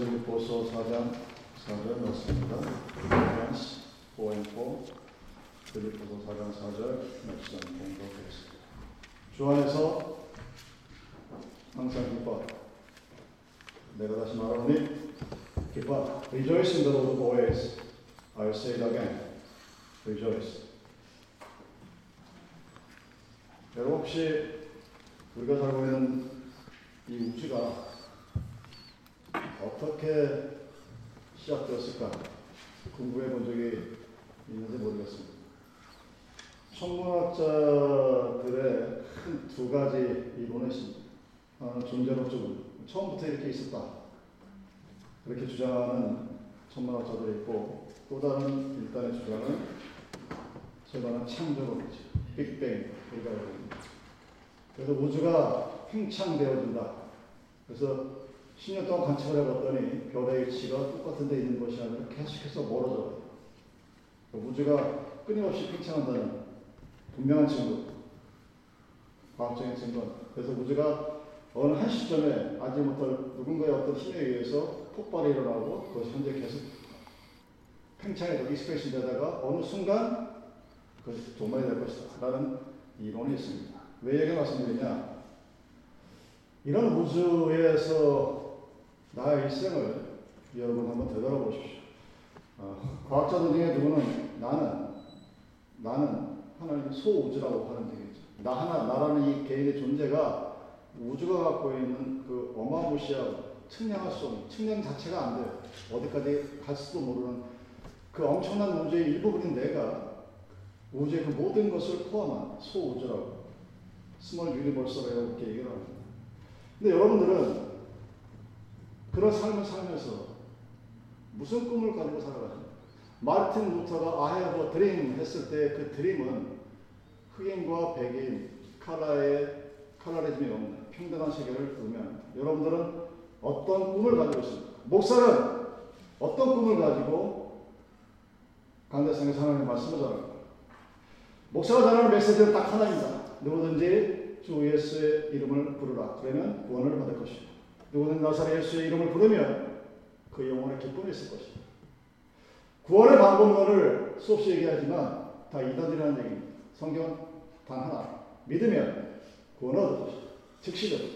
빌립보서 4장 4절 말씀입니다. Philippians 4 and 4 빌립보서 4장 4절 말씀 공독하겠습니다. 주 안에서 항상 기뻐 내가 다시 말하노니 기뻐 Rejoice in the Lord always. I'll say it again. Rejoice. 여러분 혹시 우리가 살고 있는 이 우주가 어떻게 시작되었을까 궁금해 본 적이 있는지 모르겠습니다. 천문학자들의 큰 두 가지 있습니다. 하나는 존재론적 우주, 처음부터 이렇게 있었다. 그렇게 주장하는 천문학자들이 있고 또 다른 일단의 주장은 저거는 창조론이죠. 빅뱅 이거입니다. 그래서 우주가 팽창되어진다. 그래서 10년 동안 관측을 해봤더니 별의 위치가 똑같은 데 있는 것이 아니라 계속해서 멀어져요. 우주가 끊임없이 팽창한다는 분명한 증거, 과학적인 증거. 그래서 우주가 어느 한 시점에 알지 못할 누군가의 어떤 힘에 의해서 폭발이 일어나고 그것이 현재 계속 팽창해서 expansion 되다가 어느 순간 그것이 도말이 될 것이다. 라는 이론이 있습니다. 왜 얘기 말씀드리냐? 이런 우주에서 나의 일생을 여러분 한번 되돌아보십시오. 어, 과학자들 중에 누구는 나는 나는 하나님 소우주라고 하는 얘기죠. 나 하나 나라는 이 개인의 존재가 우주가 갖고 있는 그 어마무시하고 측량할 수 없는 측량 자체가 안 돼요. 어디까지 갈지도 모르는 그 엄청난 우주의 일부분인 내가 우주의 그 모든 것을 포함한 소우주라고 small universe라고 이렇게 얘기를 합니다. 근데 여러분들은 그런 삶을 살면서 무슨 꿈을 가지고 살아가죠? 마르틴 루터가 I have a dream 했을 때 그 dream은 흑인과 백인, 칼라의 칼라리즘이 없는 평등한 세계를 의미합니다. 여러분들은 어떤 꿈을 가지고 있습니까? 목사는 어떤 꿈을 가지고 강대상에서 하나님의 말씀을 전합니다. 목사가 전하는 메시지는 딱 하나입니다. 누구든지 주 예수의 이름을 부르라. 그러면 구원을 받을 것이다. 누구든 나사렛 예수의 이름을 부르면 그 영혼의 기쁨이 있을 것이다. 구원의 방법론을 수없이 얘기하지만 다 이단이라는 얘기입니다. 성경 단 하나. 믿으면 구원을 얻을 것이다. 즉시적으로.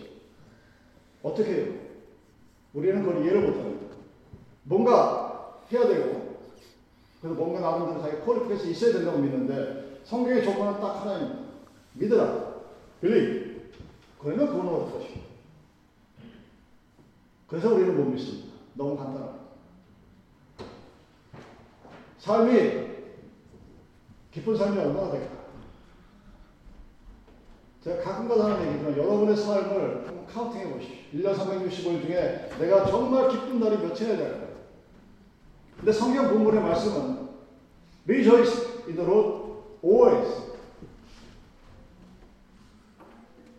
어떻게 해요? 우리는 그걸 이해를 못합니다. 뭔가 해야 되고, 그래서 뭔가 나름대로 자기 퀄리피케이션이 있어야 된다고 믿는데, 성경의 조건은 딱 하나입니다. 믿으라. 빌리. 그러면 구원을 얻을 것이다. 그래서 우리는 못 믿습니다. 너무 간단합니다. 삶이 기쁜 삶이 얼마나 될까? 제가 가끔가다 하는 얘기지만 여러분의 삶을 카운팅해 보십시오. 1년 365일 중에 내가 정말 기쁜 날이 며칠이나 될까요? 근데 성경 본문의 말씀은 Rejoice in the Lord always.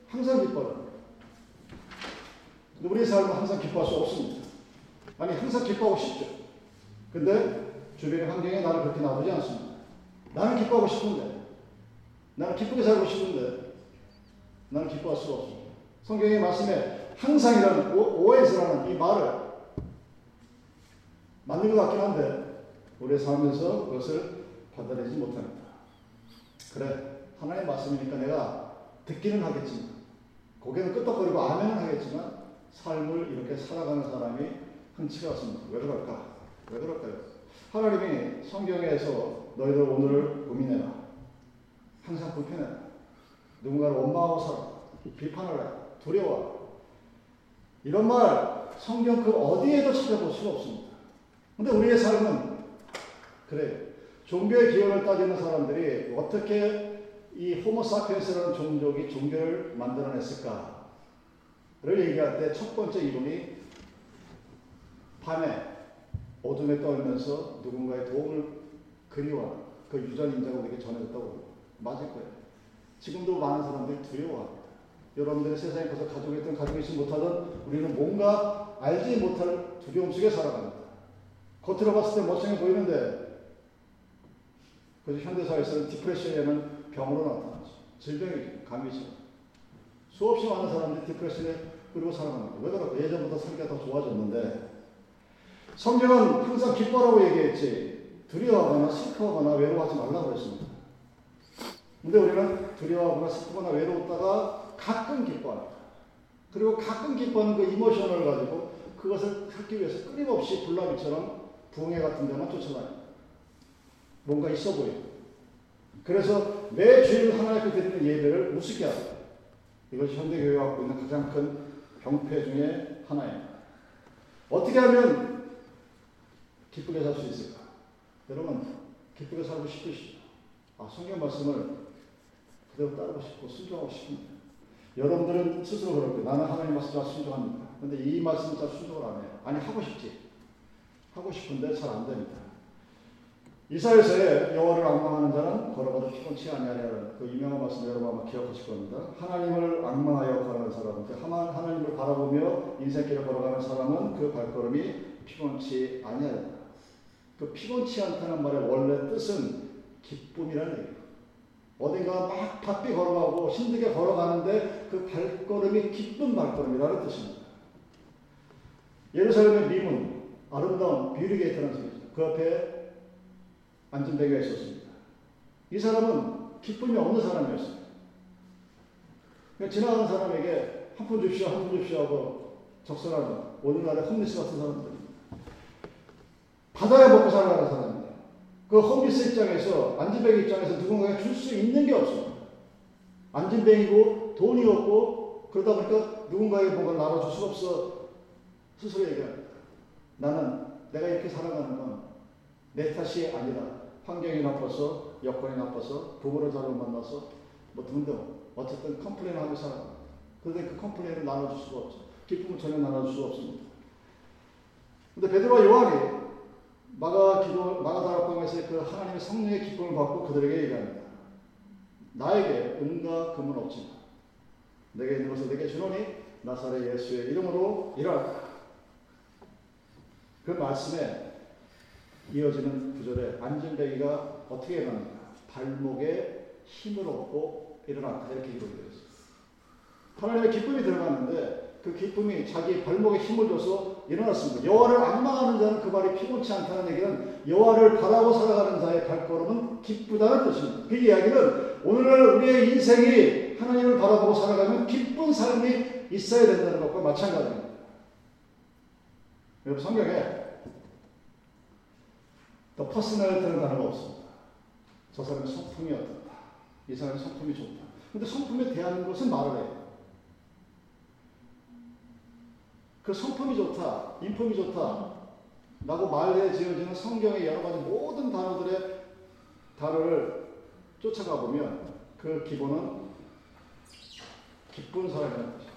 항상 기뻐요. 우리의 삶은 항상 기뻐할 수 없습니다. 아니, 항상 기뻐하고 싶죠. 근데 주변의 환경이 나를 그렇게 놔두지 않습니다. 나는 기뻐하고 싶은데, 나는 기쁘게 살고 싶은데, 나는 기뻐할 수가 없습니다. 성경의 말씀에 항상이라는, always라는 이 말을 맞는 것 같긴 한데, 우리의 삶에서 그것을 받아내지 못합니다. 그래, 하나님의 말씀이니까 내가 듣기는 하겠지만, 고개는 끄덕거리고 아멘은 하겠지만, 삶을 이렇게 살아가는 사람이 흔치가 않습니다. 왜 그럴까? 왜 그럴까요? 하나님이 성경에서 너희들 오늘을 고민해라. 항상 불편해라. 누군가를 원망하고 살아. 비판을 해. 두려워. 이런 말 성경 그 어디에도 찾아볼 수가 없습니다. 근데 우리의 삶은 그래요. 종교의 기원을 따지는 사람들이 어떻게 이 호모사피엔스라는 종족이 종교를 만들어냈을까? 를 얘기할 때 첫 번째 이론이 밤에 어둠에 떨면서 누군가의 도움을 그리워하는 그 유전 인자가 우리에게 전해졌다고 맞을 거예요. 지금도 많은 사람들이 두려워합니다. 여러분들의 세상에 가서 가지고 있던 가지고 있지 못하던 우리는 뭔가 알지 못할 두려움 속에 살아갑니다. 겉으로 봤을 때 멀쩡해 보이는데 그래서 현대사회에서는 디프레션에는 병으로 나타나죠. 질병이죠. 감이죠. 수없이 많은 사람들이 디프레션에 그리고. 왜 그럴까? 예전보다 살기가 더 좋아졌는데 성경은 항상 기뻐라고 얘기했지 두려워하거나 슬퍼하거나 외로워하지 말라고 그랬습니다. 근데 우리는 두려워하거나 슬프거나 외로웠다가 가끔 기뻐합니다. 그리고 가끔 기뻐하는 그 이모션을 가지고 그것을 찾기 위해서 끊임없이 불나비처럼 부흥회 같은 데만 쫓아다니다 뭔가 있어 보여. 그래서 매 주일 하나님 앞에 드리는 예배를 우습게 하다. 이것이 현대교회가 갖고 있는 가장 큰 병폐 중에 하나입니다. 어떻게 하면 기쁘게 살 수 있을까? 여러분, 기쁘게 살고 싶으시죠? 아, 성경 말씀을 그대로 따르고 싶고 순종하고 싶습니다. 여러분들은 스스로 거예요. 나는 하나님 말씀 잘 순종합니다. 근데 이 말씀 잘 순종을 안 해요. 아니, 하고 싶지. 하고 싶은데 잘 안 됩니다. 이사야서의 여호와를 악망하는 자는 걸어가도 피곤치 아니하리라는 그 유명한 말씀 여러분 아마 기억하실 겁니다. 하나님을 악망하여 걸어가는 사람은 하나님을 바라보며 인생길을 걸어가는 사람은 그 발걸음이 피곤치 아니하리라. 그 피곤치 않다는 말의 원래 뜻은 기쁨이라는 얘기예요. 어딘가 막 바삐 걸어가고 힘들게 걸어가는데 그 발걸음이 기쁜 발걸음이라는 뜻입니다. 예루살렘의 미문, 아름다운 Beauty Gate라는 소리죠. 그 앞에 앉은뱅이가 있었습니다. 이 사람은 기쁨이 없는 사람이었습니다. 지나가는 사람에게 한 푼 줍시오, 한 푼 줍시오 하고 적선하는 오늘날의 homeless 같은 사람들입니다. 받아야 먹고 살아가는 사람입니다. 그 homeless 입장에서, 앉은뱅이 입장에서 누군가에게 줄수 있는 게 없습니다. 앉은뱅이고 돈이 없고 그러다 보니까 누군가에게 뭔가 나눠줄 수가 없어 스스로 얘기합니다. 나는 내가 이렇게 살아가는 건 내 탓이 아니라 환경이 나빠서 여건이 나빠서 부모를 잘못 만나서 뭐 등등 어쨌든 complain 하고 살아갑니다. 그런데 그 complain을 나눠줄 수가 없죠. 기쁨을 전혀 나눠줄 수가 없습니다. 근데 베드로와 요한이 마가 기도 마가 다락방에서 그 하나님의 성령의 기쁨을 받고 그들에게 얘기합니다. 나에게 은과 금은 없지만 내게 있는 것을 내게 주노니 나사렛 예수의 이름으로 일어나. 그 말씀에 이어지는 구절에 안전뱅이가 어떻게 일어납니까? 발목에 힘을 얻고 일어났다. 이렇게 기록되어 있습니다. 하나님의 기쁨이 들어갔는데 그 기쁨이 자기 발목에 힘을 줘서 일어났습니다. 여호와를 악망하는 자는 그 발이 피곤치 않다는 얘기는 여호와를 바라고 살아가는 자의 발걸음은 기쁘다는 뜻입니다. 그 이야기는 오늘날 우리의 인생이 하나님을 바라보고 살아가면 기쁜 삶이 있어야 된다는 것과 마찬가지입니다. 여러분 성경에 the personality라는 단어가 없습니다. 저 사람의 성품이 어떻다. 이 사람의 성품이 좋다. 근데 성품에 대한 것은 말을 해요. 그 성품이 좋다, 인품이 좋다, 라고 말해 지어지는 성경의 여러 가지 모든 단어들의 단어를 쫓아가 보면 그 기본은 기쁜 사람이라는 것이죠.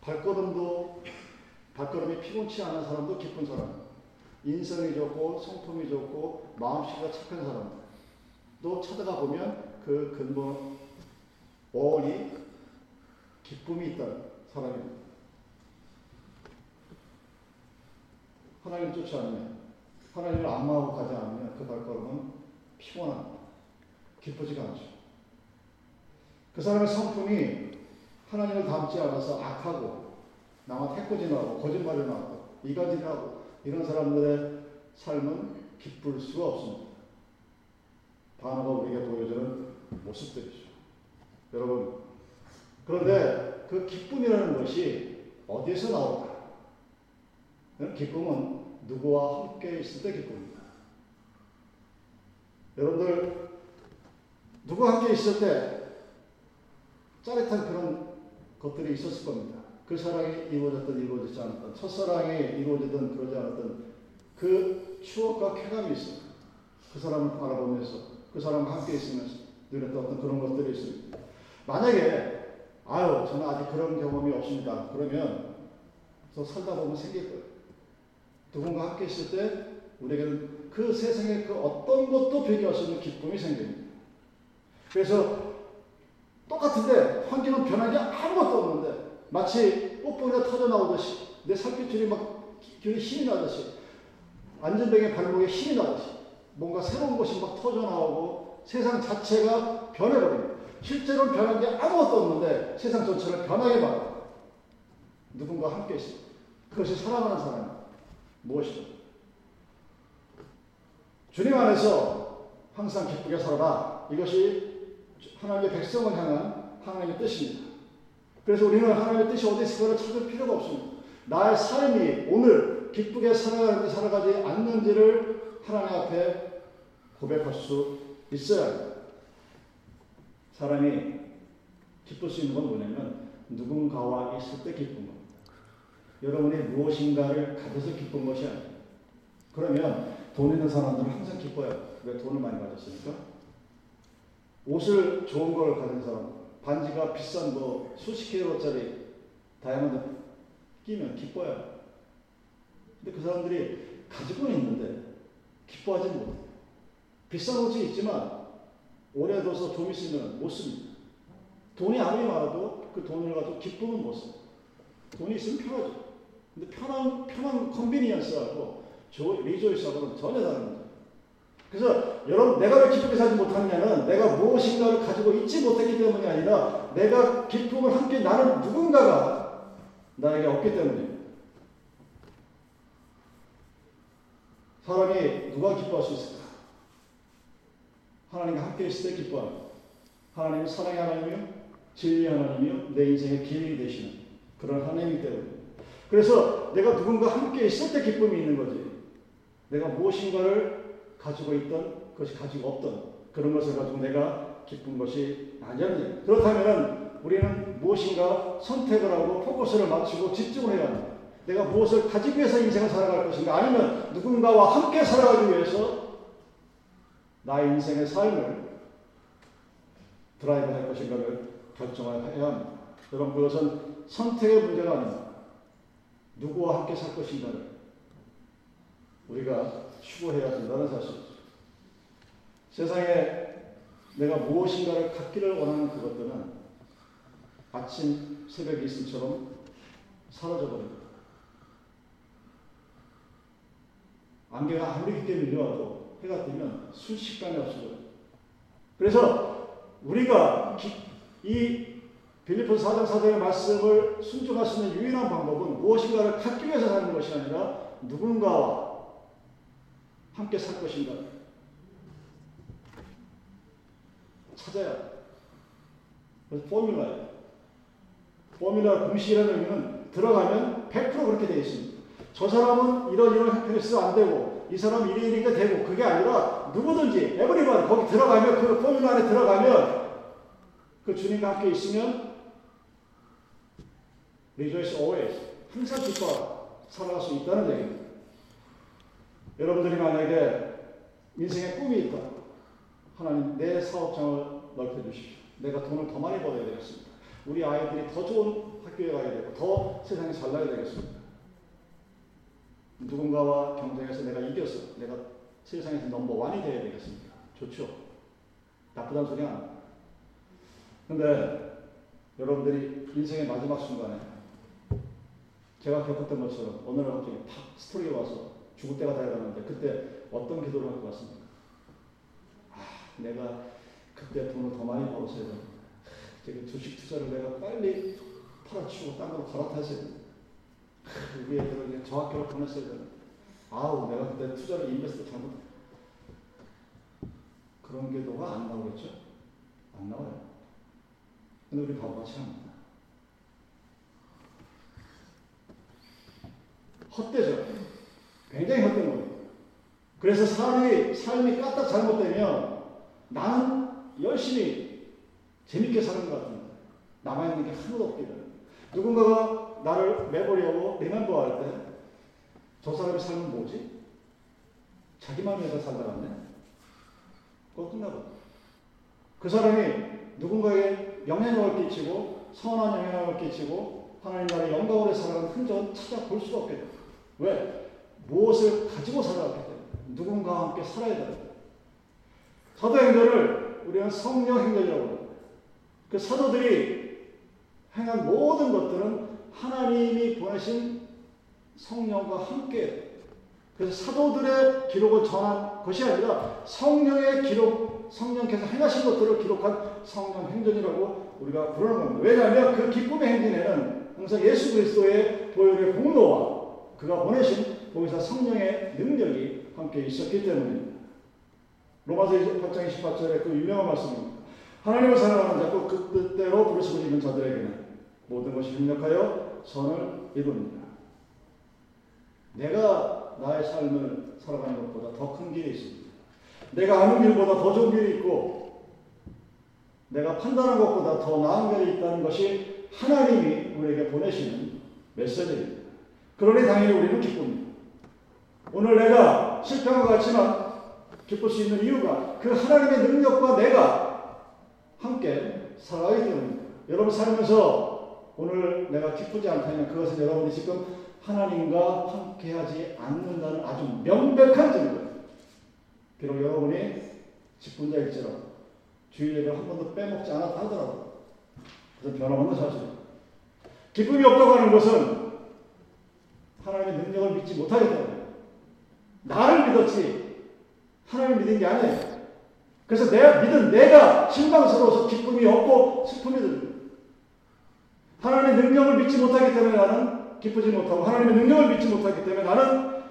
발걸음도, 발걸음이 피곤치 않은 사람도 기쁜 사람. 인성이 좋고 성품이 좋고 마음씨가 착한 사람도 찾아가 보면 그 근본 원이 기쁨이 있다는 사람입니다. 하나님을 쫓지 않으면 하나님을 안마하고 가지 않으면 그 발걸음은 피곤합니다. 기쁘지가 않죠. 그 사람의 성품이 하나님을 닮지 않아서 악하고 남한테 해코지나고 거짓말을 하고 이가지를 하고 이런 사람들의 삶은 기쁠 수가 없습니다. 단어가 우리에게 보여주는 모습들이죠. 여러분, 그런데 그 기쁨이라는 것이 어디에서 나올까? 기쁨은 누구와 함께 있을 때 기쁨입니다. 여러분들, 누구와 함께 있을 때 짜릿한 그런 것들이 있었을 겁니다. 그 사랑이 이루어졌든 이루어지지 않았든 첫사랑이 이루어지든 그러지 않았든 그 추억과 쾌감이 있어요. 그 사람을 바라보면서 그 사람과 함께 있으면서 누렸던 어떤 그런 것들이 있습니다. 만약에 아유 저는 아직 그런 경험이 없습니다. 그러면 또 살다 보면 생길 거예요. 누군가 함께 있을 때 우리에게는 그 세상의 그 어떤 것도 비교할 수 있는 기쁨이 생깁니다. 그래서 똑같은데 환경은 변한 게 아무것도 없는데 마치 뽀뽀가 터져 나오듯이 내 살갗줄이 막 균이 힘이 나듯이 안전뱅의 발목에 힘이 나듯이 뭔가 새로운 것이 막 터져 나오고 세상 자체가 변해버립니다. 실제로는 변한 게 아무것도 없는데 세상 전체를 변하게 만듭니다. 누군가 함께 있습니다. 그것이 사랑하는 사람 무엇이죠? 주님 안에서 항상 기쁘게 살아라. 이것이 하나님의 백성을 향한 하나님의 뜻입니다. 그래서 우리는 하나님의 뜻이 어디 있을까를 찾을 필요가 없습니다. 나의 삶이 오늘 기쁘게 살아가는지 살아가지 않는지를 하나님 앞에 고백할 수 있어야. 사람이 기쁠 수 있는 건 뭐냐면 누군가와 있을 때 기쁜 겁니다. 여러분이 무엇인가를 가져서 기쁜 것이 아니에요. 그러면 돈 있는 사람들은 항상 기뻐요. 왜 돈을 많이 가졌으니까? 옷을 좋은 걸 가진 사람, 반지가 비싼 뭐 수십 킬로짜리 다이아몬드 끼면 기뻐요. 근데 그 사람들이 가지고는 있는데 기뻐하지 못해요. 비싼 옷이 있지만 오래 둬서 좀 있으면 못 씁니다. 돈이 아무리 많아도 그 돈을 가지고 기쁨은 못 써요. 돈이 있으면 편하죠. 근데 편한, 편한 convenience하고 rejoice하고는 전혀 거죠. 그래서 여러분, 내가 왜 기쁘게 살지 못하느냐는 내가 무엇인가를 가지고 있지 못했기 때문이 아니라 내가 기쁨을 함께 나누는 누군가가 나에게 없기 때문입니다. 사람이 누가 기뻐할 수 있을까? 하나님과 함께 있을 때 기뻐합니다. 하나님은 사랑의 하나님이요, 진리의 하나님이요, 내 인생의 길이 되시는 그런 하나님이기 때문에. 그래서 내가 누군가 함께 있을 때 기쁨이 있는 거지. 내가 무엇인가를 가지고 있던 그것이 가지고 없던 그런 것을 가지고 내가 기쁜 것이 아니었냐. 그렇다면 우리는 무엇인가 선택을 하고 포커스를 맞추고 집중을 해야 합니다. 내가 무엇을 가지기 위해서 인생을 살아갈 것인가 아니면 누군가와 함께 살아가기 위해서 나의 인생의 삶을 드라이브 할 것인가를 결정해야 합니다. 여러분 그것은 선택의 문제가 아닙니다. 누구와 함께 살 것인가를 우리가 추구해야 된다는 사실이죠. 세상에 내가 무엇인가를 갖기를 원하는 그것들은 아침 새벽 이슬처럼 사라져버립니다. 안개가 아무리 깊게 밀려와도 해가 뜨면 순식간에 없어져요. 그래서 우리가 이 빌리폰 4장 4절의 말씀을 순종할 수 있는 유일한 방법은 무엇인가를 갖기 위해서 사는 것이 아니라 누군가와 함께 살 것인가 찾아야 그래서 포뮬라예요. 포뮬라 공식이라는 의미는 들어가면 100% 그렇게 되어 있습니다. 저 사람은 이런 이런 있어서 안 되고 이 사람 이래 이러니까 되고 그게 아니라 누구든지 에브리번 거기 들어가면 그 포뮬라 안에 들어가면 그 주님과 함께 있으면 rejoice always 항상 기뻐 살아갈 수 있다는 얘기입니다. 여러분들이 만약에 인생에 꿈이 있다. 하나님 내 사업장을 넓혀 주십시오. 내가 돈을 더 많이 벌어야 되겠습니다. 우리 아이들이 더 좋은 학교에 가야 되고 더 세상에 잘 나야 되겠습니다. 누군가와 경쟁해서 내가 이겨서 내가 세상에서 넘버 원이 되어야 되겠습니다. 좋죠. 나쁘다는 소리 안 합니다. 근데 여러분들이 인생의 마지막 순간에 제가 겪었던 것처럼 어느 날 갑자기 탁 스토리가 와서 죽을 때가 다가가는데 그때 어떤 기도를 할 것 같습니까? 아, 내가 그때 돈을 더 많이 벌었어야 되는데 저기 주식 투자를 내가 빨리 팔아치우고 땅으로 갈아탔어야 되는데 우리 애들을 저 학교로 보냈어야 되는데 아우 내가 그때 투자를 인베스트 잘못 그런 기도가 안 나오겠죠? 안 나와요. 근데 우리 바보같이 합니다. 헛되죠. 굉장히 헛된 거예요. 그래서 삶이, 삶이 까딱 잘못되면 나는 열심히 재밌게 사는 것 같은데 남아있는 게 하나도 돼요. 누군가가 나를 매보려고 리멤버 할때 저 사람의 삶은 뭐지? 자기만 위해서 살다 갔네? 그거 끝나고. 그 사람이 누군가에게 영향력을 끼치고 선한 영향력을 끼치고 하나님 나라의 영광으로 살아가는 흔적은 찾아볼 수가 돼요. 왜? 무엇을 가지고 살아왔기 때문에. 누군가와 함께 살아야 된다. 사도행전을 우리는 성령 행전이라고 합니다. 그 사도들이 행한 모든 것들은 하나님이 보내신 성령과 함께 그래서 사도들의 기록을 전한 것이 아니라 성령의 기록, 성령께서 행하신 것들을 기록한 성령 행전이라고 우리가 부르는 겁니다. 왜냐하면 그 기쁨의 행진에는 항상 예수 그리스도의 보혈의 공로와 그가 보내신 거기서 성령의 능력이 함께 있었기 때문입니다. 로마서 8장 28절에 그 유명한 말씀입니다. 하나님을 사랑하는 자고 그 뜻대로 부르시고 있는 자들에게는 모든 것이 협력하여 선을 이룹니다. 내가 나의 삶을 살아가는 것보다 더 큰 길이 있습니다. 내가 아는 길보다 더 좋은 길이 있고 내가 판단한 것보다 더 나은 길이 있다는 것이 하나님이 우리에게 보내시는 메시지입니다. 그러니 당연히 우리는 기쁩니다. 오늘 내가 실패한 것 같지만 기쁠 수 있는 이유가 그 하나님의 능력과 내가 함께 살아가기 때문입니다. 여러분 살면서 오늘 내가 기쁘지 않다면 그것은 여러분이 지금 하나님과 함께하지 않는다는 아주 명백한 증거예요. 비록 여러분이 직분자일지라도 주일 예배를 한 번도 빼먹지 않았다 하더라도 그것은 변함없는 사실입니다. 기쁨이 없다고 하는 것은 하나님의 능력을 믿지 못하기 때문에 나를 믿었지 하나님을 믿은 게 아니에요. 그래서 내가 믿은 내가 실망스러워서 기쁨이 없고 슬픔이 듭니다. 하나님의 능력을 믿지 못하기 때문에 나는 기쁘지 못하고 하나님의 능력을 믿지 못하기 때문에 나는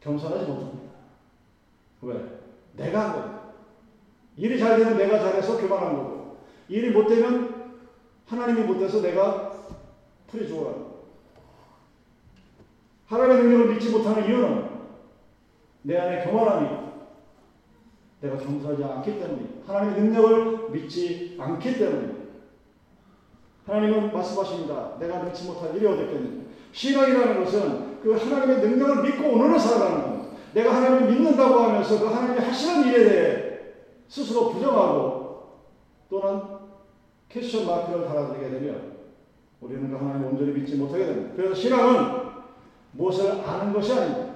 겸손하지 못합니다. 왜? 내가 한 거예요. 일이 잘 되면 내가 잘해서 교만한 거고 일이 못 되면 하나님이 못 돼서 내가 풀이 죽어가는 거예요. 하나님의 능력을 믿지 못하는 이유는 내 안에 교만함이 내가 겸손하지 않기 때문에 하나님의 능력을 믿지 않기 때문에 하나님은 말씀하십니다. 내가 믿지 못할 일이 어딨겠느냐. 신앙이라는 것은 그 하나님의 능력을 믿고 오늘을 살아가는 겁니다. 내가 하나님을 믿는다고 하면서 그 하나님이 하시는 일에 대해 스스로 부정하고 또는 캐션 마크를 달아드리게 되면 우리는 그 하나님을 온전히 믿지 못하게 됩니다. 그래서 신앙은 무엇을 아는 것이 아닙니다.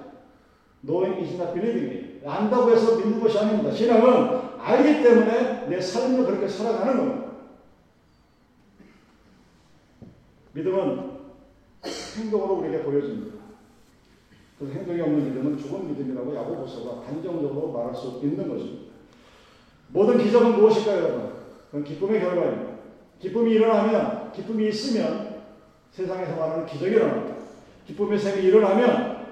knowing is not believing. 안다고 해서 믿는 것이 아닙니다. 신앙은 알기 때문에 내 삶을 그렇게 살아가는 겁니다. 믿음은 행동으로 우리에게 보여집니다. 그래서 행동이 없는 믿음은 죽은 믿음이라고 야고보서가 단정적으로 말할 수 있는 것입니다. 모든 기적은 무엇일까요, 여러분? 그건 기쁨의 결과입니다. 기쁨이 일어나면, 기쁨이 있으면 세상에서 말하는 기적이 일어납니다. 기쁨의 샘이 일어나면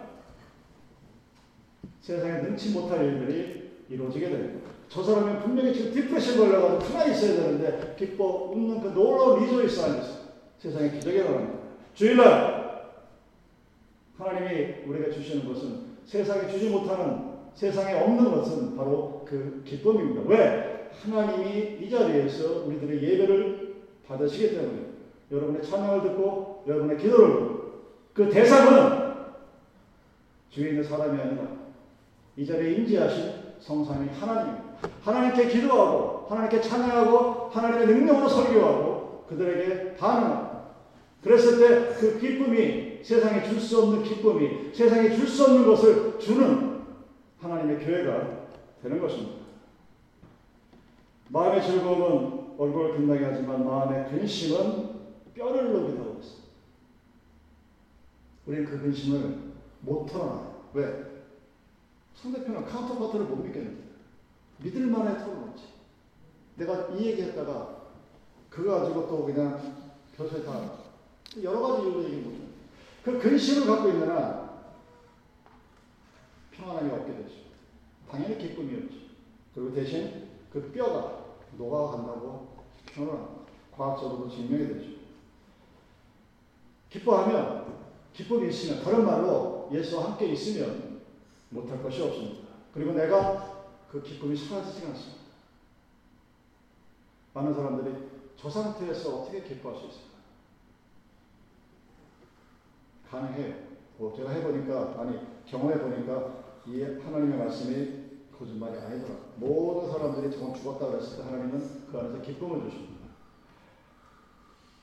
세상에 능치 못할 일들이 이루어지게 됩니다. 저 사람은 분명히 지금 depression 걸려가지고 가만히 있어야 되는데 기뻐 웃는 그 놀라운 rejoice 안에서 세상에 기적이 일어납니다. 주일날 하나님이 우리가 주시는 것은 세상에 주지 못하는 세상에 없는 것은 바로 그 기쁨입니다. 왜? 하나님이 이 자리에서 우리들의 예배를 받으시기 때문에 여러분의 찬양을 듣고 여러분의 기도를 그 대상은 주위에 있는 사람이 아니라 이 자리에 인지하신 성삼위 하나님입니다. 하나님께 기도하고 하나님께 찬양하고 하나님의 능력으로 설교하고 그들에게 반응하고 그랬을 때 그 기쁨이 세상에 줄 수 없는 기쁨이 세상에 줄 수 없는 것을 주는 하나님의 교회가 되는 것입니다. 마음의 즐거움은 얼굴을 빛나게 하지만 마음의 근심은 뼈를 있습니다. 우리는 그 근심을 못 털어놔요. 왜? 상대편은 카운터파트를 못 믿겠는데. 믿을 만해 털어놓지. 내가 이 얘기 했다가 그거 가지고 또 그냥 교수에 다 여러 가지 이유로 얘기 못해. 그 근심을 갖고 있는 한 평안함이 없게 되죠. 당연히 기쁨이 없지. 그리고 대신 그 뼈가 녹아간다고 표현을 과학적으로 증명이 되죠. 기뻐하면 기쁨이 있으면 다른 말로 예수와 함께 있으면 못할 것이 없습니다. 그리고 내가 그 기쁨이 사라지지 않습니다. 많은 사람들이 저 상태에서 어떻게 기뻐할 수 있을까? 가능해요. 뭐 제가 해보니까 아니 경험해 보니까 이 하나님의 말씀이 거짓말이 아니더라. 모든 사람들이 저건 죽었다 그랬을 때 하나님은 그 안에서 기쁨을 주십니다.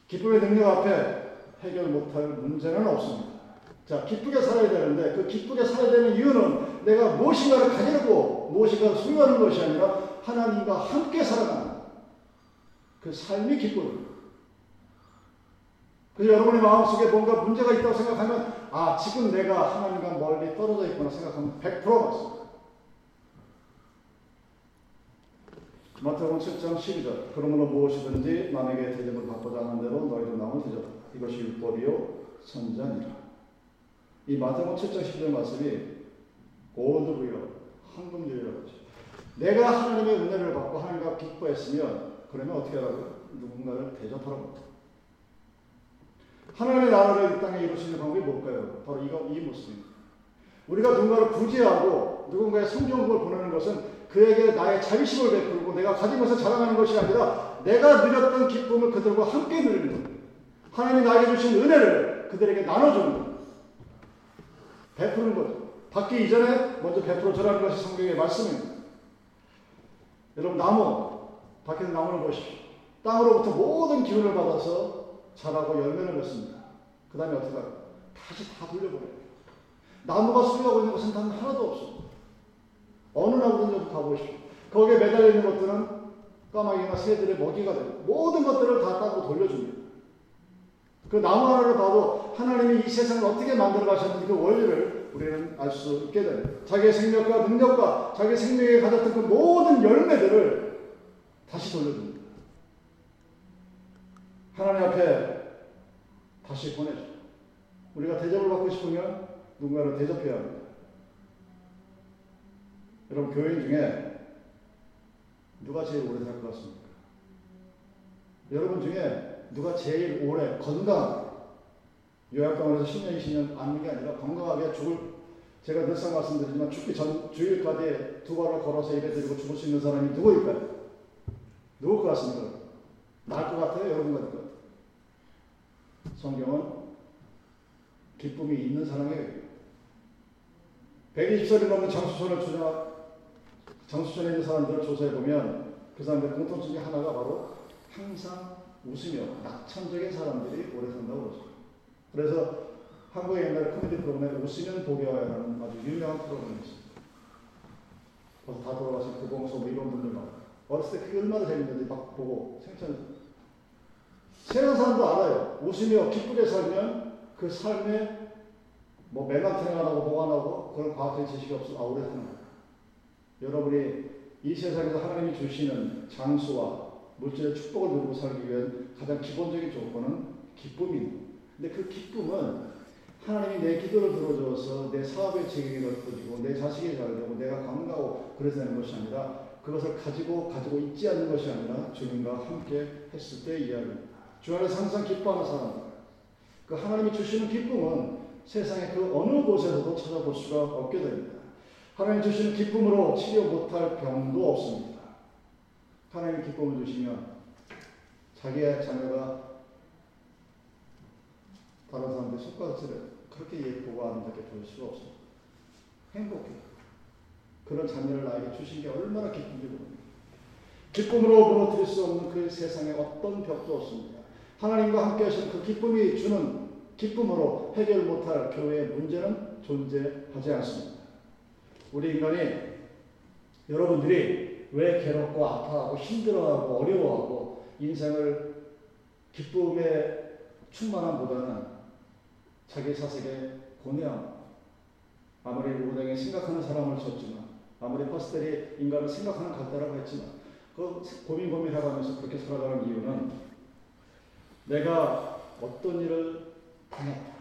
기쁨의 능력 앞에 해결 못할 문제는 없습니다. 자, 기쁘게 살아야 되는데 그 기쁘게 살아야 되는 이유는 내가 무엇인가를 가지고 무엇인가를 소유하는 것이 아니라 하나님과 함께 살아가는 그 삶이 기쁨입니다. 그래서 여러분의 마음속에 뭔가 문제가 있다고 생각하면 아, 지금 내가 하나님과 멀리 떨어져 있구나 생각하면 100% 맞습니다. 마태복음 7장 12절 그러므로 무엇이든지 남에게 대접을 받고자 하는 대로 너희도 남을 대접하라. 이것이 율법이요 선자니라. 이 마태복음 7장 10절 말씀이 골드부여 황금주의라고. 내가 하나님의 은혜를 받고 하나님과 기뻐했으면 그러면 어떻게 하라고요? 누군가를 대접하라고. 하나님의 나라를 이 땅에 있는 방법이 뭘까요? 바로 이거 이 모습입니다. 우리가 누군가를 구제하고 누군가의 성경을 보내는 것은 그에게 나의 자비심을 베풀고 내가 것을 자랑하는 것이 아니라 내가 누렸던 기쁨을 그들과 함께 누리는 거예요. 하나님이 나에게 주신 은혜를 그들에게 나눠주는 거예요. 베푸는 거죠. 받기 이전에 먼저 베풀어 주라는 것이 성경의 말씀입니다. 여러분 나무 밖에서 나무를 보십시오. 땅으로부터 모든 기운을 받아서 자라고 열매를 맺습니다. 그 다음에 어떻게 할까요? 다시 다 돌려보내요. 나무가 수려하고 있는 것은 단 하나도 없어. 어느 나무든지 가보십시오. 거기에 매달려 있는 것들은 까마귀나 새들의 먹이가 되고 모든 것들을 다 땅으로 돌려줍니다. 그 나무 하나를 봐도 하나님이 이 세상을 어떻게 만들어 가셨는지 그 원리를 우리는 알 수 있게 됩니다. 자기의 생명과 능력과 자기 생명에 가졌던 그 모든 열매들을 다시 돌려줍니다. 하나님 앞에 다시 보내줘. 우리가 대접을 받고 싶으면 누군가를 대접해야 합니다. 여러분, 교인 중에 누가 제일 오래 살 것 같습니까? 여러분 중에 누가 제일 오래 건강, 요약병원에서 10년, 20년 앉는 게 아니라 건강하게 죽을, 제가 늘상 말씀드리지만 죽기 전, 주일까지 두 발을 걸어서 예배 드리고 죽을 수 있는 사람이 누구일까요? 누굴 것 같습니까? 나을 것 같아요? 여러분 같을 것 같아요? 성경은 기쁨이 있는 사람에게 120살이 넘는 장수촌을 주자, 장수촌에 있는 사람들을 조사해 보면 그 사람들 공통점이 하나가 바로 항상 웃으며 낙천적인 사람들이 오래 산다고 그러죠. 그래서 한국의 옛날에 코미디 프로그램에 웃으면 복이 와요라는 아주 유명한 프로그램이 있습니다. 벌써 다 돌아가신 고봉소 뭐 이런 분들 막 어렸을 때 그게 얼마나 재밌는지 막 보고 생천 세상 사람도 알아요. 웃으며 기쁘게 살면 그 삶에 뭐 멜라토닌 안 하고 뭐안 하고 그런 과학적인 지식이 없어 아 오래 사는 거예요. 여러분이 이 세상에서 하나님이 주시는 장수와 물질의 축복을 누리고 살기 위한 가장 기본적인 조건은 기쁨입니다. 근데 그 기쁨은 하나님이 내 기도를 들어줘서 내 사업의 책임이 넓어지고 내 자식이 잘 되고 내가 건강하고 그래서 되는 것이 아니라 그것을 가지고 가지고 있지 않는 것이 아니라 주님과 함께 했을 때 이야기입니다. 주 안에서 항상 기뻐하는 사람. 그 하나님이 주시는 기쁨은 세상의 그 어느 곳에서도 찾아볼 수가 없게 됩니다. 하나님 주시는 기쁨으로 치료 못할 병도 없습니다. 하나님이 기쁨을 주시면 자기의 자녀가 다른 사람들 손가락질을 그렇게 예쁘고 아름답게 볼 수가 없습니다. 행복해. 그런 자녀를 나에게 주신 게 얼마나 기쁜지 모릅니다. 기쁨으로 무너뜨릴 수 없는 그 세상에 어떤 벽도 없습니다. 하나님과 함께 하시는 그 기쁨이 주는 기쁨으로 해결 못할 교회의 문제는 존재하지 않습니다. 우리 인간이 여러분들이 왜 괴롭고 아파하고 힘들어하고 어려워하고 인생을 기쁨에 충만함보다는 자기 사색에 고뇌함 아무리 우리에게 생각하는 사람을 줬지만 아무리 파스텔이 인간을 생각하는 갈대라고 했지만 그 고민 고민하고 하면서 그렇게 살아가는 이유는 내가 어떤 일을 당했다.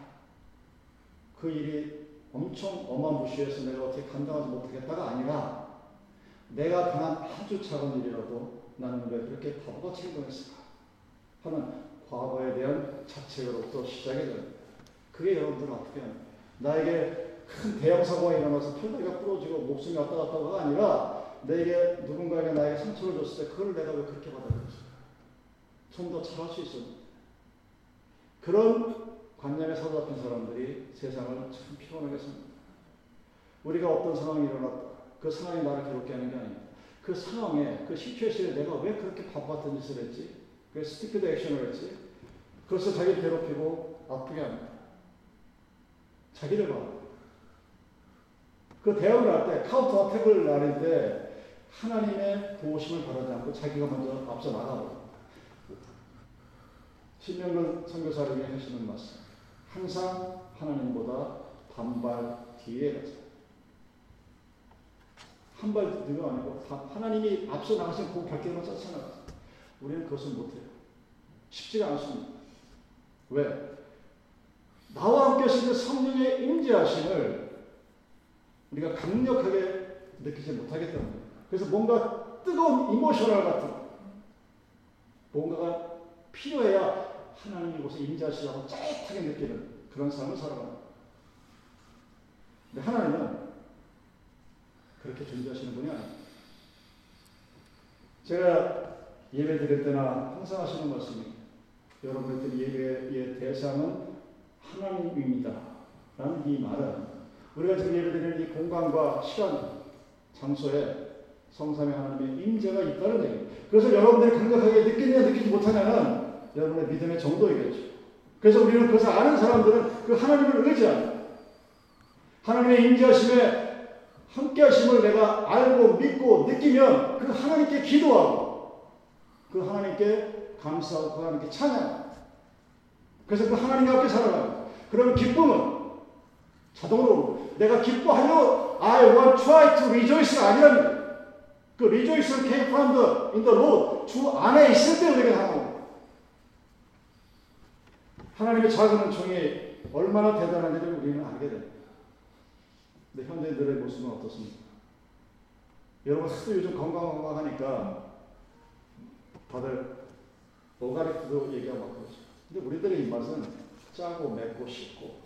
그 일이 엄청 어마무시해서 내가 어떻게 감당하지 못하겠다가 아니라 내가 당한 아주 작은 일이라도 나는 왜 그렇게 바보같이 행동했을까 하는 과거에 대한 자책으로부터 시작이 됩니다. 그게 여러분들 어떻게 하는 나에게 큰 대형 사고가 일어나서 털다리가 부러지고 목숨이 왔다 갔다 가 아니라 내게 누군가에게 나에게 상처를 줬을 때 그걸 내가 왜 그렇게 받아들였을까? 좀 더 잘할 수 있었는데. 그런 관념에 사로잡힌 사람들이 세상을 참 피곤하게 삽니다. 우리가 어떤 상황이 일어났다. 그 상황이 나를 괴롭게 하는 게 아닙니다. 그 상황에, 그 시츄에이션에 내가 왜 그렇게 바보 같은 짓을 했지? 그 스티피드 액션을 했지? 그래서 자기를 괴롭히고 아프게 합니다. 자기를 봐. 그 대응을 할 때, counter attack을 날릴 때, 하나님의 도우심을 바라지 않고 자기가 먼저 앞서 나가버립니다. 신명근 선교사님이 하시는 말씀. 항상 하나님보다 반발 뒤에 가자. 한발 뒤가 아니고 하나님이 앞서 나가신 그 발길만 쫓아나가. 우리는 그것을 못해요. 쉽지가 않습니다. 왜? 나와 함께 하시는 그 성령의 임재하심을 우리가 강력하게 느끼지 못하겠다는 거예요. 그래서 뭔가 뜨거운 emotional 같은 뭔가가 필요해야 하나님이 이곳에 임재하시라고 짜릿하게 느끼는 그런 삶을 살아가는 근데 하나님은 그렇게 존재하시는 분이 아닙니다. 제가 예배 드릴 때나 항상 하시는 말씀이 여러분들 예배의 대상은 하나님입니다. 라는 이 말은 우리가 지금 예배 드리는 이 공간과 시간, 장소에 성삼의 하나님의 임재가 있다는 얘기예요. 그래서 여러분들이 강력하게 느끼냐 느끼지 못하냐는 여러분의 믿음의 정도이겠죠. 그래서 우리는 그것을 아는 사람들은 그 하나님을 의지합니다. 하나님의 임재하심에 함께하심을 내가 알고 믿고 느끼면 그 하나님께 기도하고 그 하나님께 감사하고 그 하나님께 찬양. 그래서 그 하나님과 함께 살아가는. 그러면 기쁨은 자동으로 내가 기뻐하려 I want try to rejoice가 아니랍니다. 그 rejoice는 came from the in the Lord 주 안에 있을 때 우리가 하는. 하나님의 작은 은총이 얼마나 대단한지를 우리는 알게 됩니다. 근데 현대인들의 모습은 어떻습니까? 여러분 하도 요즘 건강건강하니까 다들 오가리크도 얘기하고 막 그러죠. 근데 우리들의 입맛은 짜고 맵고 씹고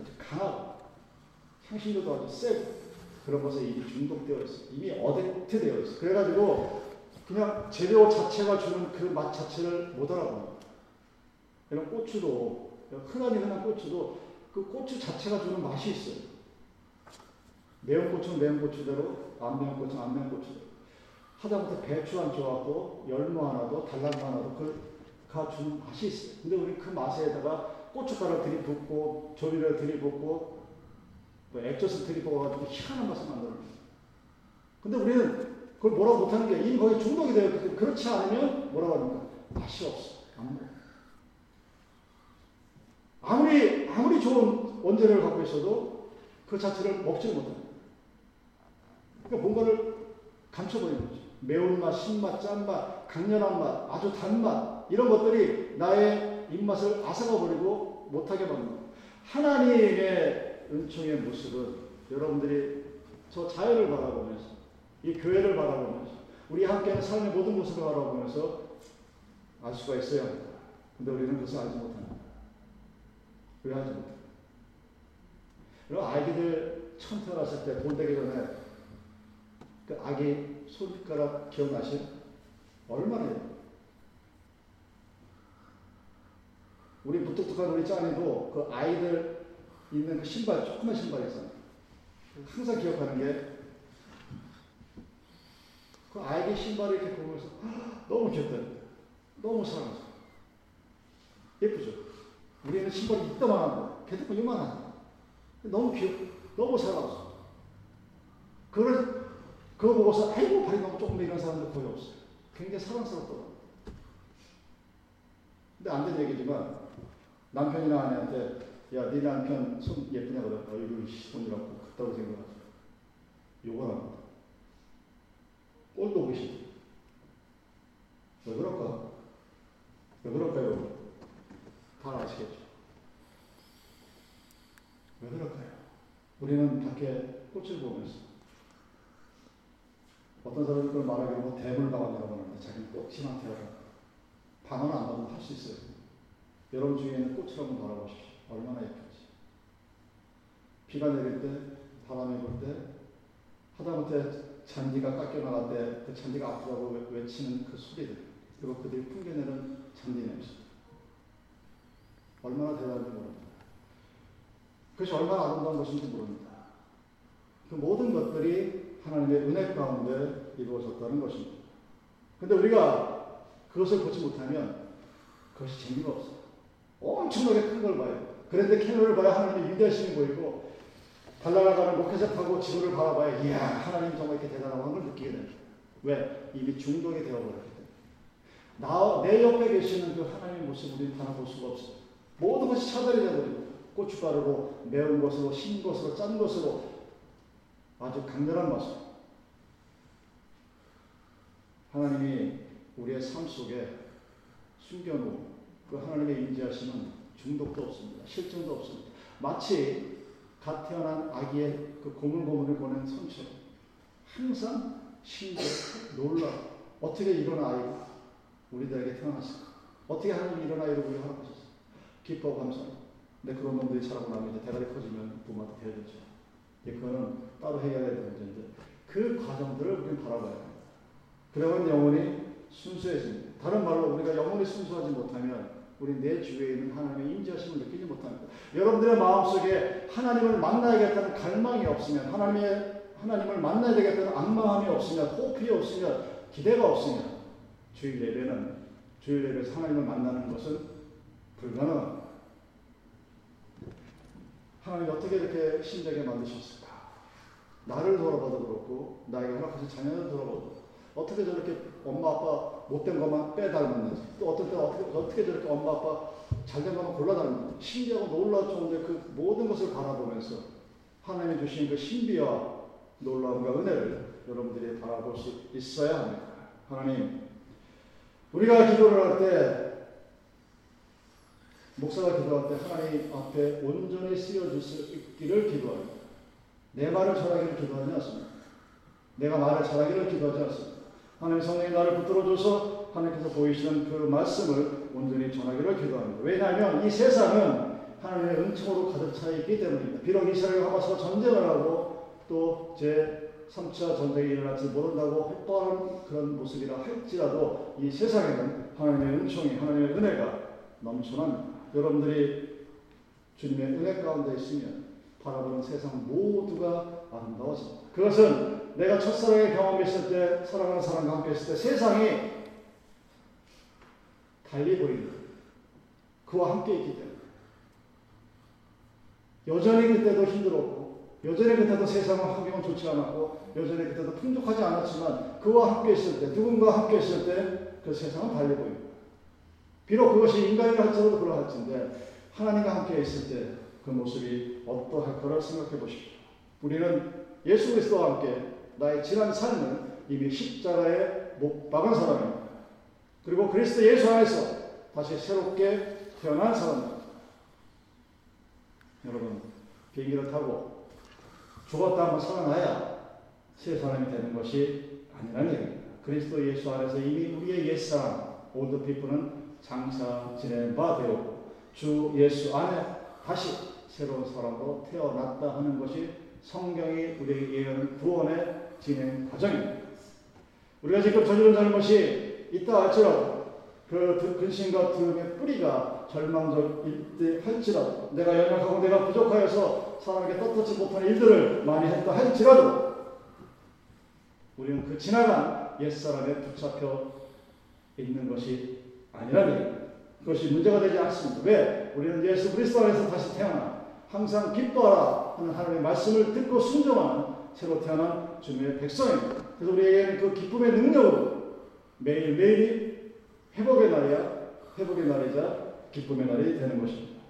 아주 강하고 향신료도 아주 세고 그런 것에 이미 중독되어 있어. 이미 어댑트 되어 있어. 그래가지고 그냥 재료 자체가 주는 그 맛 자체를 못 알아보는 이런 고추도 흔하니 흔한 고추도 그 고추 자체가 주는 맛이 있어요. 매운 고추는 매운 고추대로 안 매운 고추는 안 매운 고추대로 하다못해 배추 안 좋아하고 열무 하나도 달랑무 하나도 그가 주는 맛이 있어요. 근데 우리 그 맛에다가 고춧가루 들이붓고 조미료 들이붓고 또 액젓을 들이부어가지고 희한한 맛을 만들어요. 근데 우리는 그걸 뭐라고 못하는 게 이미 거기 중독이 있기 그렇지 않으면 뭐라고 합니까? 맛이 없어. 아무리, 아무리 좋은 원재료를 갖고 있어도 그 자체를 먹지를 못해요. 그러니까 뭔가를 감춰버리는 거죠. 매운맛, 신맛, 짠맛, 강렬한 맛, 아주 단맛, 이런 것들이 나의 입맛을 앗아가버리고 못하게 거예요. 하나님의 은총의 모습은 여러분들이 저 자연을 바라보면서, 이 교회를 바라보면서, 우리 함께하는 삶의 모든 모습을 바라보면서 알 수가 있어야 합니다. 근데 우리는 그것을 알지 못합니다. 왜 알지 못해요? 여러분, 아기들 처음 태어났을 때, 돈 되기 전에 그 아기 손가락 기억나시요? 얼마나 해요? 우리 무뚝뚝한 우리 짱이도 그 아이들 있는 그 신발, 조그만 신발 있잖아요. 항상 기억하는 게, 그 아이의 신발을 이렇게 보면서, 너무 귀엽다. 너무 사랑스러워. 예쁘죠? 우리는 신발이 거, 걔들 이만한 거. 너무 귀엽, 너무 사랑스러워. 그걸 그거 보고서 아이고 발이 너무 조금 이런 사람들 거의 없어요. 굉장히 사랑스럽더라고요. 근데 안 된 얘기지만 남편이나 아내한테 야, 네 남편 손 예쁘냐 그래. 어이구 손이라고 그따고 생각하죠. 욕을 합니다. 꼴도 보기 싫어. 왜 그럴까? 왜 그럴까요? 다 아시겠죠? 왜 그럴까요? 우리는 밖에 꽃을 보면서 어떤 사람이 그걸 말하기로 뭐 대물방언이라고 하는데 자기는 꽃이나 태어나 방언 안 하면 할수 있어요. 여러분 중에는 꽃을 한번 바라보십시오. 얼마나 예쁜지. 비가 내릴 때, 바람이 불 때, 하다못해 잔디가 깎여나갈 때 그 잔디가 아프다고 외치는 그 소리들, 그리고 그들이 풍겨내는 잔디 냄새. 얼마나 대단한지 모릅니다. 그것이 얼마나 아름다운 것인지 모릅니다. 그 모든 것들이 하나님의 은혜 가운데 이루어졌다는 것입니다. 근데 우리가 그것을 보지 못하면 그것이 재미가 없어요. 엄청나게 큰 걸 봐요. 그런데 캐논을 봐야 하나님의 위대하심이 보이고 달나라가는 로켓을 타고 지구를 바라봐야 이야 하나님 정말 이렇게 대단한 걸 느끼게 됩니다. 왜? 이미 중독이 되어버렸기 때문에. 나, 내 옆에 계시는 그 하나님의 모습 우리는 하나 볼 수가 없어요. 모든 것이 차별이 되버리고 고춧가루로 매운 것으로 신 것으로 짠 것으로 아주 강렬한 맛을 하나님이 우리의 삶 속에 숨겨놓은 그 하나님의 임재하심은 중독도 없습니다. 실증도 없습니다. 마치 갓 태어난 아기의 그 고물고물을 보낸 손처럼 항상 신기해 놀라 어떻게 이런 아이가 우리들에게 태어났을까 어떻게 하나님 이런 아이를 우리 허락하셨어 기뻐 감사 근데 그런 놈들이 자라고 나면 이제 대가리 커지면 부모한테 대야되죠 그거는 따로 해결해야 되는 문제인데 그 과정들을 우리는 바라봐야 해요 그러면 영혼이 순수해집니다 다른 말로 우리가 영혼이 순수하지 못하면 우리 내 주위에 있는 하나님의 임재하심을 느끼지 못합니다. 여러분들의 마음속에 하나님을 만나야겠다는 갈망이 없으면 하나님의 하나님을 만나야 되겠다는 악마함이 없으면 호흡이 없으면 기대가 없으면 주일 예배는 주일 예배에서 하나님을 만나는 것은 불가능합니다. 하나님이 어떻게 이렇게 신되게 만드셨을까? 나를 돌아봐도 그렇고 나에게 허락하신 자녀를 돌아봐도 어떻게 저렇게 엄마 아빠 못된 것만 빼닮았는지 또 어떤 때 어떻게, 어떻게 저렇게 엄마 아빠 잘된 것만 골라 닮았는지 신기하고 놀라 좋은데 그 모든 것을 바라보면서 하나님이 주신 그 신비와 놀라움과 은혜를 여러분들이 바라볼 수 있어야 합니다. 하나님, 우리가 기도를 할 때, 목사가 기도할 때 하나님 앞에 온전히 쓰여질 수 있기를 기도합니다. 내 말을 잘하기를 기도하지 않습니다. 내가 말을 잘하기를 기도하지 않습니다. 하나님 성령이 나를 붙들어줘서 하나님께서 보이시는 그 말씀을 온전히 전하기를 기도합니다. 왜냐하면 이 세상은 하나님의 은총으로 가득 차 있기 때문입니다. 비록 이스라엘 하마스가 전쟁을 하고 또 제 3차 전쟁이 일어날지 모른다고 헛바른 그런 모습이라 할지라도 이 세상에는 하나님의 은총이 하나님의 은혜가 넘쳐납니다. 여러분들이 주님의 은혜 가운데 있으면 바라보는 세상 모두가 아름다워집니다. 그것은 내가 첫사랑의 경험이 있을 때 사랑하는 사람과 함께 있을 때 세상이 달리 보이는 그와 함께 있기 때문에 여전히 그때도 힘들었고 여전히 그때도 세상은 환경은 좋지 않았고 여전히 그때도 풍족하지 않았지만 그와 함께 있을 때 누군가와 함께 있을 때 그 세상은 달리 보입니다. 비록 그것이 인간이라 할지라도 그러할진데 하나님과 함께 있을 때 그 모습이 어떠할 거를 생각해 보십시오. 우리는 예수 그리스도와 함께 나의 지난 삶을 이미 십자가에 못 박은 사람입니다. 그리고 그리스도 예수 안에서 다시 새롭게 태어난 사람입니다. 여러분, 비행기를 타고 죽었다 한번 살아나야 새 사람이 되는 것이 아니라는 얘기입니다. 그리스도 예수 안에서 이미 우리의 옛사람, old people은 장사 지낸 바 되었고, 주 예수 안에 다시 새로운 사람으로 태어났다 하는 것이 성경이 우리에게 예언하는 구원의 진행 과정입니다. 우리가 지금 저지른 잘못이 있다 할지라도 그 근심과 두려움의 뿌리가 절망적일 때 할지라도 내가 연약하고 내가 부족하여서 사람에게 떳떳지 못한 일들을 많이 했다 할지라도 우리는 그 지나간 옛사람에 붙잡혀 있는 것이 아니라는 그것이 문제가 되지 않습니다. 왜? 우리는 예수 그리스도 안에서 다시 태어나 항상 기뻐하라 하는 하나님의 말씀을 듣고 순종하는 새로 태어난 주님의 백성입니다. 그래서 우리에게는 그 기쁨의 능력으로 매일매일이 회복의 날이야 회복의 날이자 기쁨의 날이 되는 것입니다.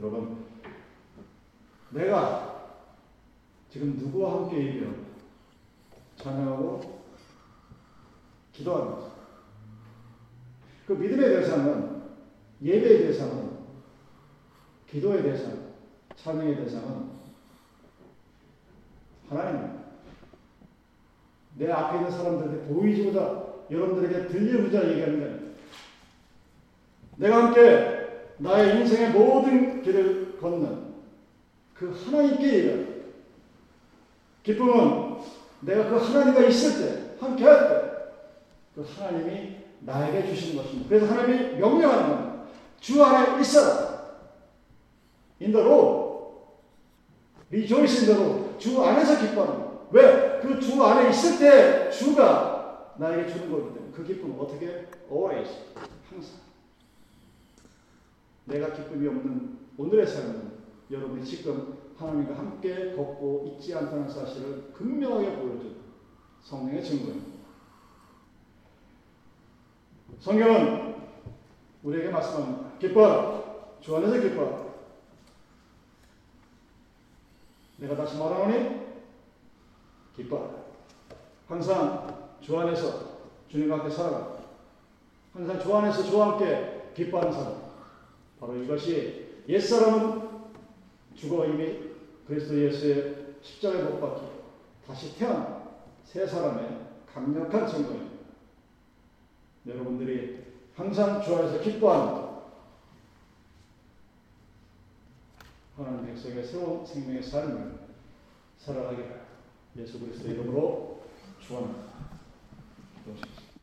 여러분, 내가 지금 누구와 함께 일며 찬양하고 기도하는 거죠. 그 믿음의 대상은 예배의 대상은 기도의 대상, 찬양의 대상은 하나님입니다. 내 앞에 있는 사람들에게 보이지보다 여러분들에게 들려보자 얘기하는 거예요. 내가 함께 나의 인생의 모든 길을 걷는 그 하나님께 얘기해요. 기쁨은 내가 그 하나님과 있을 때, 함께 할 때, 그 하나님이 나에게 주시는 것입니다. 그래서 하나님이 명령하는 겁니다. 주 안에 있어라. In the Lord. Rejoice in. 주 안에서 기뻐하는 왜? 그 주 안에 있을 때 주가 나에게 주는 거기 때문에 그 기쁨은 어떻게? Always. 항상. 내가 기쁨이 없는 오늘의 삶은 여러분이 지금 하나님과 함께 걷고 있지 않다는 사실을 분명하게 보여준 성령의 증거입니다. 성경은 우리에게 말씀합니다. 기뻐하라. 주 안에서 기뻐하라. 내가 다시 말하노니 기뻐하라. 항상 주 안에서 주님과 함께 살아가. 항상 주 안에서 주와 함께 기뻐하는 사람. 바로 이것이 옛사람은 죽어 이미 그리스도 예수의 십자가에 못 박혀 다시 태어난 새 사람의 강력한 증거입니다. 여러분들이 항상 주 안에서 기뻐하는 하나님 백성의 새로운 생명의 삶을 살아가게 예수 그리스도 이름으로 축원합니다.